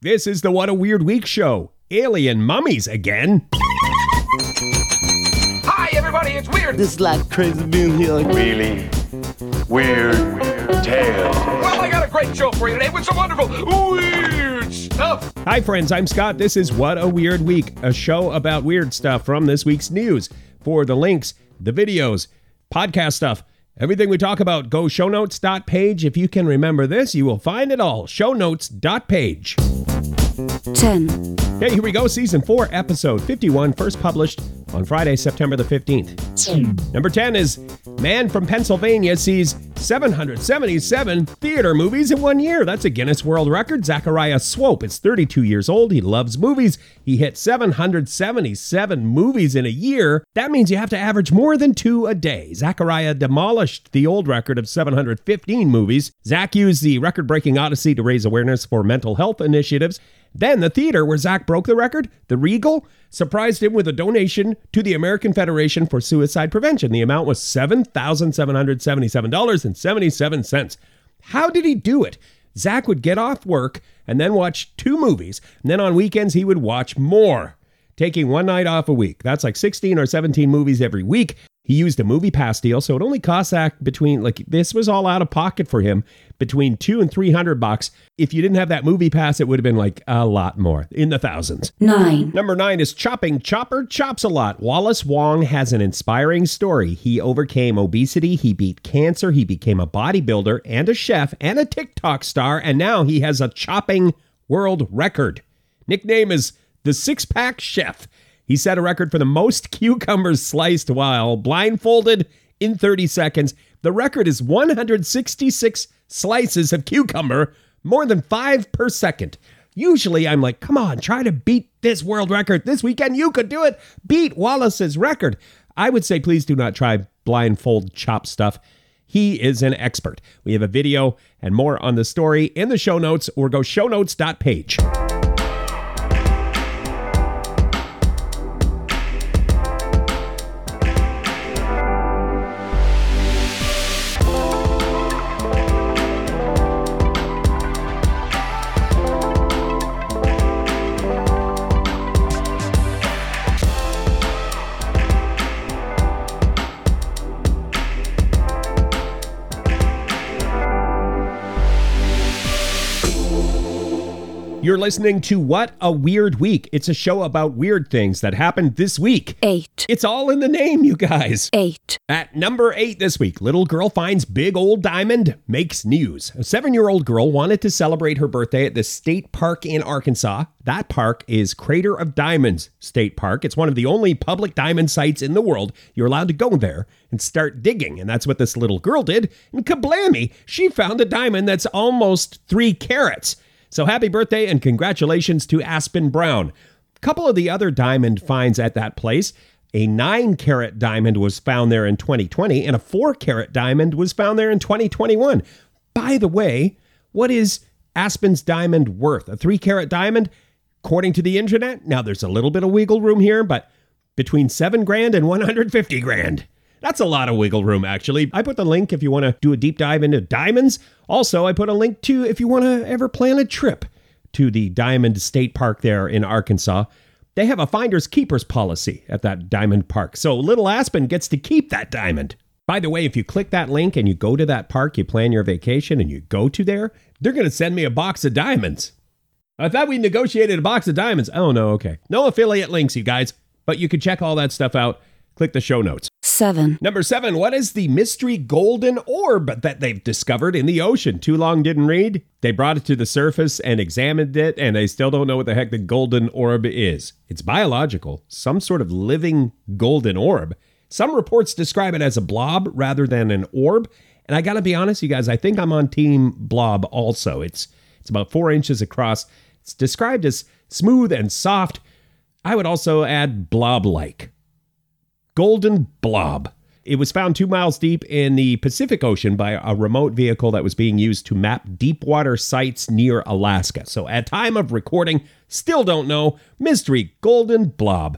This is the What a Weird Week show. Alien mummies again. Hi, everybody, it's weird. This life crazy being here. really weird, weird tales. Well, I got a great show for you today with some wonderful weird stuff. Hi, friends. I'm Scott. This is What a Weird Week, a show about weird stuff from this week's news. For the links, the videos, podcast stuff, everything we talk about, go shownotes.page. If you can remember this, you will find it all. Shownotes.page. 10, Okay, here we go. Season 4, episode 51, first published on Friday, September the 15th. Number 10 is Man from Pennsylvania sees 777 theater movies in one year. That's a Guinness World Record. Zachariah Swope is 32 years old. He loves movies. He hit 777 movies in a year. That means you have to average more than two a day. Zachariah demolished the old record of 715 movies. Zach used the record breaking Odyssey to raise awareness for mental health initiatives. Then the theater where Zach broke the record, the Regal, surprised him with a donation to the American Federation for Suicide Side prevention. The amount was $7,777.77. How did he do it? Zach would get off work and then watch two movies, and then on weekends he would watch more, taking one night off a week. That's like 16 or 17 movies every week. He used a movie pass deal, so it only cost Zach between like this was all out of pocket for him between two and three hundred bucks. If you didn't have that movie pass, it would have been like a lot more in the thousands. 9, Number nine is Chopping Chopper Chops a Lot. Wallace Wong has an inspiring story. He overcame obesity, he beat cancer, he became a bodybuilder and a chef and a TikTok star, and now he has a chopping world record. Nickname is the Six Pack Chef. He set a record for the most cucumbers sliced while blindfolded in 30 seconds. The record is 166 slices of cucumber, more than five per second. Usually I'm like, come on, try to beat this world record. This weekend you could do it. Beat Wallace's record. I would say please do not try blindfold chop stuff. He is an expert. We have a video and more on the story in the show notes or go shownotes.page. You're listening to What a Weird Week. It's a show about weird things that happened this week. 8, It's all in the name, you guys. 8, At number eight this week, little girl finds big old diamond, makes news. A seven year old girl wanted to celebrate her birthday at the state park in Arkansas. That park is Crater of Diamonds State Park. It's one of the only public diamond sites in the world. You're allowed to go there and start digging. And that's what this little girl did. And kablammy, she found a diamond that's almost three carats. So happy birthday and congratulations to Aspen Brown. A couple of the other diamond finds at that place. A 9 carat diamond was found there in 2020, and a 4 carat diamond was found there in 2021. By the way, what is Aspen's diamond worth? A 3 carat diamond? According to the internet, now there's a little bit of wiggle room here, but between 7 grand and 150 grand. That's a lot of wiggle room, actually. I put the link if you want to do a deep dive into diamonds. Also, I put a link to if you want to ever plan a trip to the Diamond State Park there in Arkansas. They have a finder's keepers policy at that diamond park. So Little Aspen gets to keep that diamond. By the way, if you click that link and you go to that park, you plan your vacation and you go to there, they're going to send me a box of diamonds. I thought we negotiated a box of diamonds. Oh, no, okay. No affiliate links, you guys. But you can check all that stuff out. Click the show notes. 7, Number seven, what is the mystery golden orb that they've discovered in the ocean? Too long didn't read. They brought it to the surface and examined it, and they still don't know what the heck the golden orb is. It's biological, some sort of living golden orb. Some reports describe it as a blob rather than an orb. And I gotta be honest, you guys, I think I'm on team blob also. It's it's about four inches across. It's described as smooth and soft. I would also add blob-like golden blob. It was found two miles deep in the Pacific Ocean by a remote vehicle that was being used to map deep water sites near Alaska. So, at time of recording, still don't know mystery golden blob.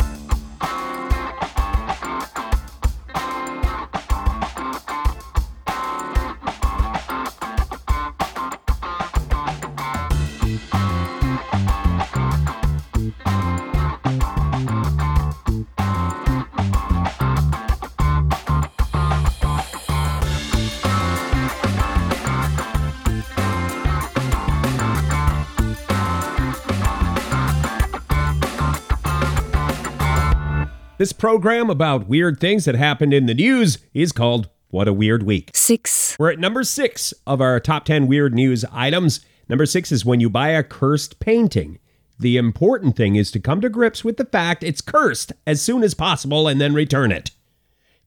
This program about weird things that happened in the news is called What a Weird Week. 6, We're at number six of our top 10 weird news items. Number six is when you buy a cursed painting. The important thing is to come to grips with the fact it's cursed as soon as possible and then return it.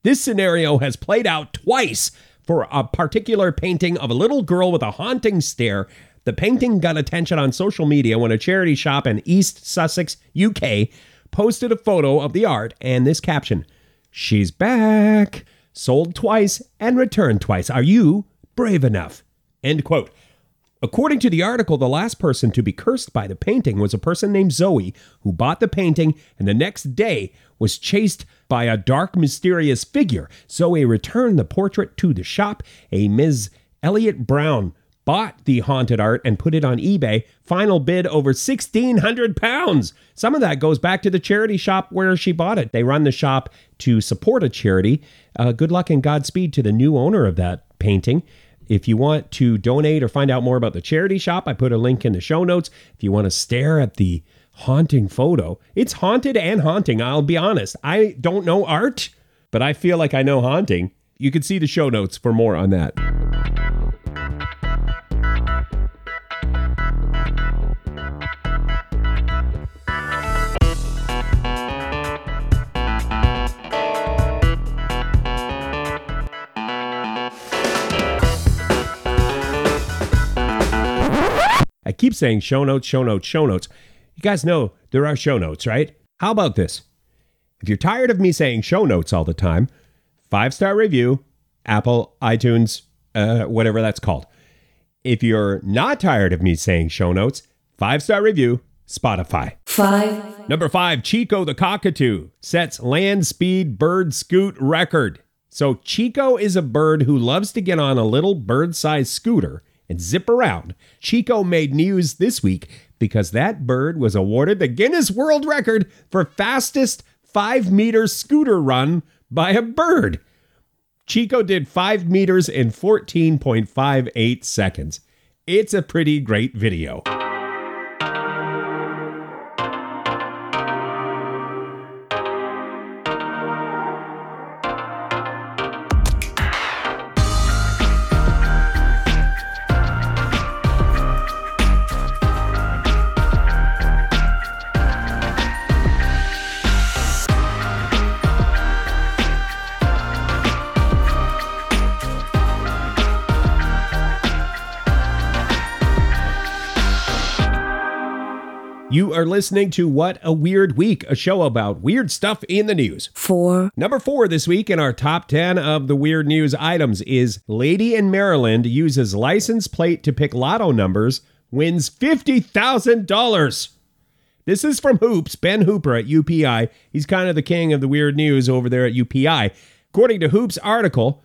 This scenario has played out twice for a particular painting of a little girl with a haunting stare. The painting got attention on social media when a charity shop in East Sussex, UK, posted a photo of the art and this caption She's back, sold twice and returned twice. Are you brave enough? End quote. According to the article, the last person to be cursed by the painting was a person named Zoe who bought the painting and the next day was chased by a dark, mysterious figure. Zoe returned the portrait to the shop. A Ms. Elliot Brown bought the haunted art and put it on eBay. Final bid over 1,600 pounds. Some of that goes back to the charity shop where she bought it. They run the shop to support a charity. Uh, good luck and Godspeed to the new owner of that painting. If you want to donate or find out more about the charity shop, I put a link in the show notes. If you want to stare at the haunting photo, it's haunted and haunting. I'll be honest. I don't know art, but I feel like I know haunting. You can see the show notes for more on that. Keep saying show notes, show notes, show notes. You guys know there are show notes, right? How about this? If you're tired of me saying show notes all the time, five star review, Apple, iTunes, uh, whatever that's called. If you're not tired of me saying show notes, five star review, Spotify. 5, Number five, Chico the cockatoo sets land speed bird scoot record. So, Chico is a bird who loves to get on a little bird sized scooter and zip around. Chico made news this week because that bird was awarded the Guinness World Record for fastest five meter scooter run by a bird. Chico did 5 meters in 14.58 seconds. It's a pretty great video. You are listening to What a Weird Week, a show about weird stuff in the news. 4, Number four this week in our top 10 of the weird news items is Lady in Maryland uses license plate to pick lotto numbers, wins $50,000. This is from Hoops, Ben Hooper at UPI. He's kind of the king of the weird news over there at UPI. According to Hoops' article,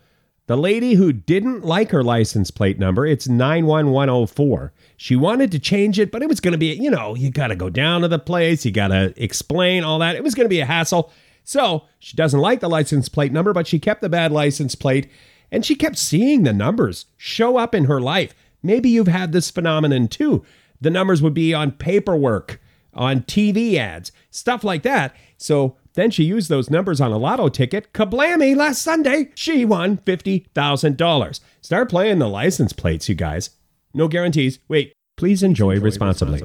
the lady who didn't like her license plate number, it's 91104. She wanted to change it, but it was going to be, you know, you got to go down to the place, you got to explain all that. It was going to be a hassle. So she doesn't like the license plate number, but she kept the bad license plate and she kept seeing the numbers show up in her life. Maybe you've had this phenomenon too. The numbers would be on paperwork, on TV ads, stuff like that. So then she used those numbers on a lotto ticket. Kablammy, last Sunday, she won $50,000. Start playing the license plates, you guys. No guarantees. Wait, please enjoy, responsibly.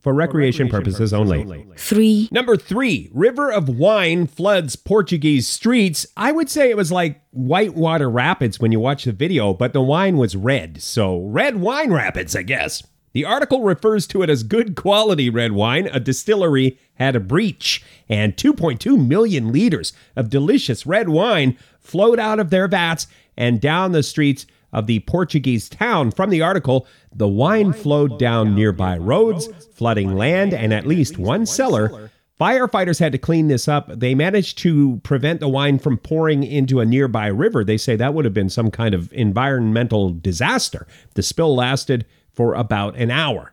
For recreation purposes only. 3, Number three, River of Wine floods Portuguese streets. I would say it was like whitewater rapids when you watch the video, but the wine was red. So, red wine rapids, I guess. The article refers to it as good quality red wine. A distillery had a breach, and 2.2 million liters of delicious red wine flowed out of their vats and down the streets of the Portuguese town. From the article, the wine flowed down nearby roads, flooding land and at least one cellar. Firefighters had to clean this up. They managed to prevent the wine from pouring into a nearby river. They say that would have been some kind of environmental disaster. The spill lasted for about an hour.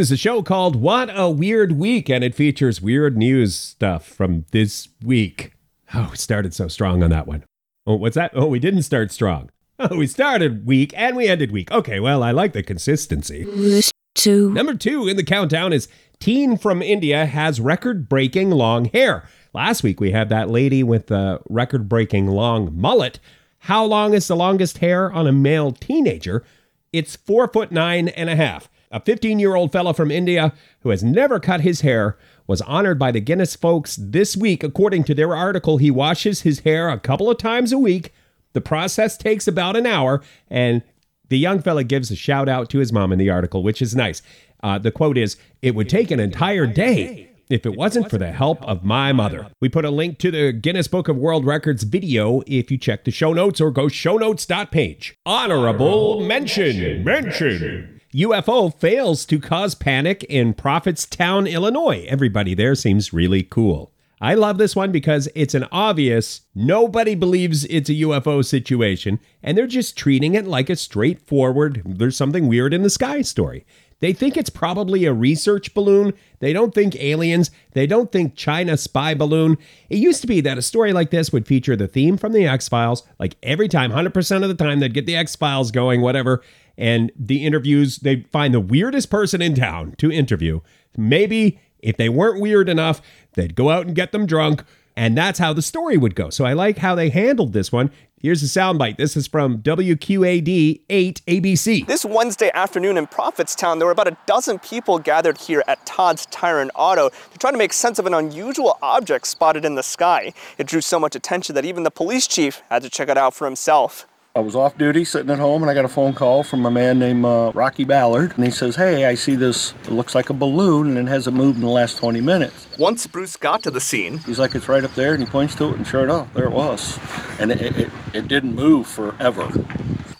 Is a show called What a Weird Week, and it features weird news stuff from this week. Oh, we started so strong on that one. Oh, what's that? Oh, we didn't start strong. Oh, we started weak and we ended weak. Okay, well, I like the consistency. two, Number two in the countdown is teen from India has record breaking long hair. Last week we had that lady with the record breaking long mullet. How long is the longest hair on a male teenager? It's four foot nine and a half. A 15 year old fellow from India who has never cut his hair was honored by the Guinness folks this week. According to their article, he washes his hair a couple of times a week. The process takes about an hour, and the young fella gives a shout out to his mom in the article, which is nice. Uh, the quote is It would take an entire day if it wasn't for the help of my mother. We put a link to the Guinness Book of World Records video if you check the show notes or go shownotes.page. Honorable mention. Mention. UFO fails to cause panic in Prophetstown, Illinois. Everybody there seems really cool. I love this one because it's an obvious, nobody believes it's a UFO situation, and they're just treating it like a straightforward, there's something weird in the sky story. They think it's probably a research balloon. They don't think aliens. They don't think China spy balloon. It used to be that a story like this would feature the theme from the X Files. Like every time, 100% of the time, they'd get the X Files going, whatever. And the interviews, they'd find the weirdest person in town to interview. Maybe if they weren't weird enough, they'd go out and get them drunk. And that's how the story would go. So I like how they handled this one. Here's a soundbite. This is from WQAD 8 ABC. This Wednesday afternoon in Prophetstown, there were about a dozen people gathered here at Todd's Tire Auto to try to make sense of an unusual object spotted in the sky. It drew so much attention that even the police chief had to check it out for himself. I was off duty sitting at home and I got a phone call from a man named uh, Rocky Ballard. And he says, Hey, I see this, it looks like a balloon and it hasn't moved in the last 20 minutes. Once Bruce got to the scene, He's like, It's right up there. And he points to it and sure enough, there it was. And it, it, it didn't move forever.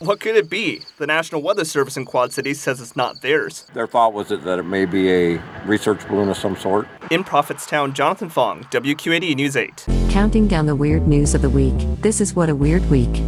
what could it be? The National Weather Service in Quad Cities says it's not theirs. Their thought was that, that it may be a research balloon of some sort. In Prophetstown, Jonathan Fong, WQAD News 8. Counting down the weird news of the week. This is What a Weird Week.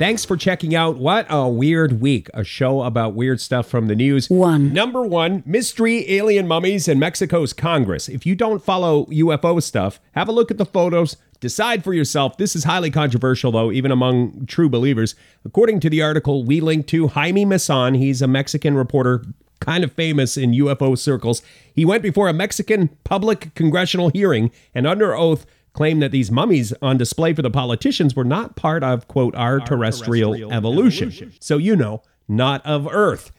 Thanks for checking out What a Weird Week, a show about weird stuff from the news. One. Number one, mystery alien mummies in Mexico's Congress. If you don't follow UFO stuff, have a look at the photos. Decide for yourself. This is highly controversial, though, even among true believers. According to the article we linked to, Jaime Maussan, he's a Mexican reporter kind of famous in UFO circles. He went before a Mexican public congressional hearing and under oath claimed that these mummies on display for the politicians were not part of, quote, our, terrestrial, evolution. So, you know, not of Earth.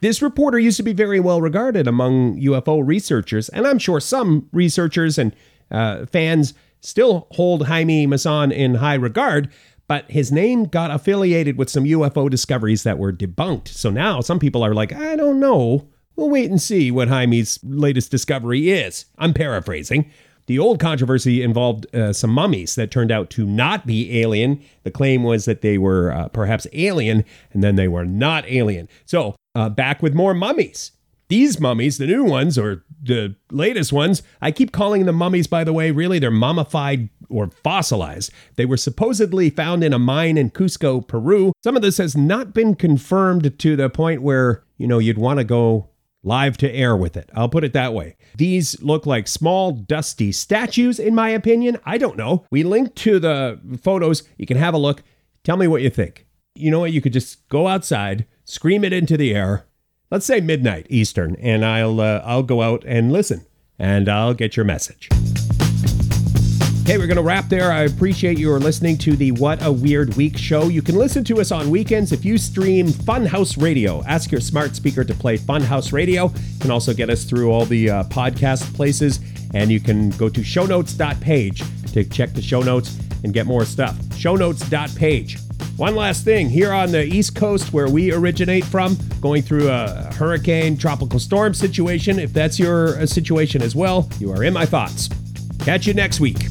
This reporter used to be very well regarded among UFO researchers, and I'm sure some researchers and uh, fans still hold Jaime Maussan in high regard, but his name got affiliated with some UFO discoveries that were debunked. So now some people are like, I don't know. We'll wait and see what Jaime's latest discovery is. I'm paraphrasing. The old controversy involved uh, some mummies that turned out to not be alien. The claim was that they were uh, perhaps alien, and then they were not alien. So, uh, back with more mummies. These mummies, the new ones or the latest ones, I keep calling them mummies, by the way. Really, they're mummified or fossilized. They were supposedly found in a mine in Cusco, Peru. Some of this has not been confirmed to the point where, you know, you'd want to go live to air with it. I'll put it that way. These look like small, dusty statues, in my opinion. I don't know. We linked to the photos. You can have a look. Tell me what you think. You know what? You could just go outside, scream it into the air. Let's say midnight Eastern, and I'll uh, I'll go out and listen, and I'll get your message. Okay, we're going to wrap there. I appreciate you are listening to the What a Weird Week show. You can listen to us on weekends if you stream Funhouse Radio. Ask your smart speaker to play Funhouse Radio. You can also get us through all the uh, podcast places, and you can go to shownotes.page to check the show notes and get more stuff. Shownotes.page. One last thing here on the East Coast, where we originate from, going through a hurricane, tropical storm situation. If that's your uh, situation as well, you are in my thoughts. Catch you next week.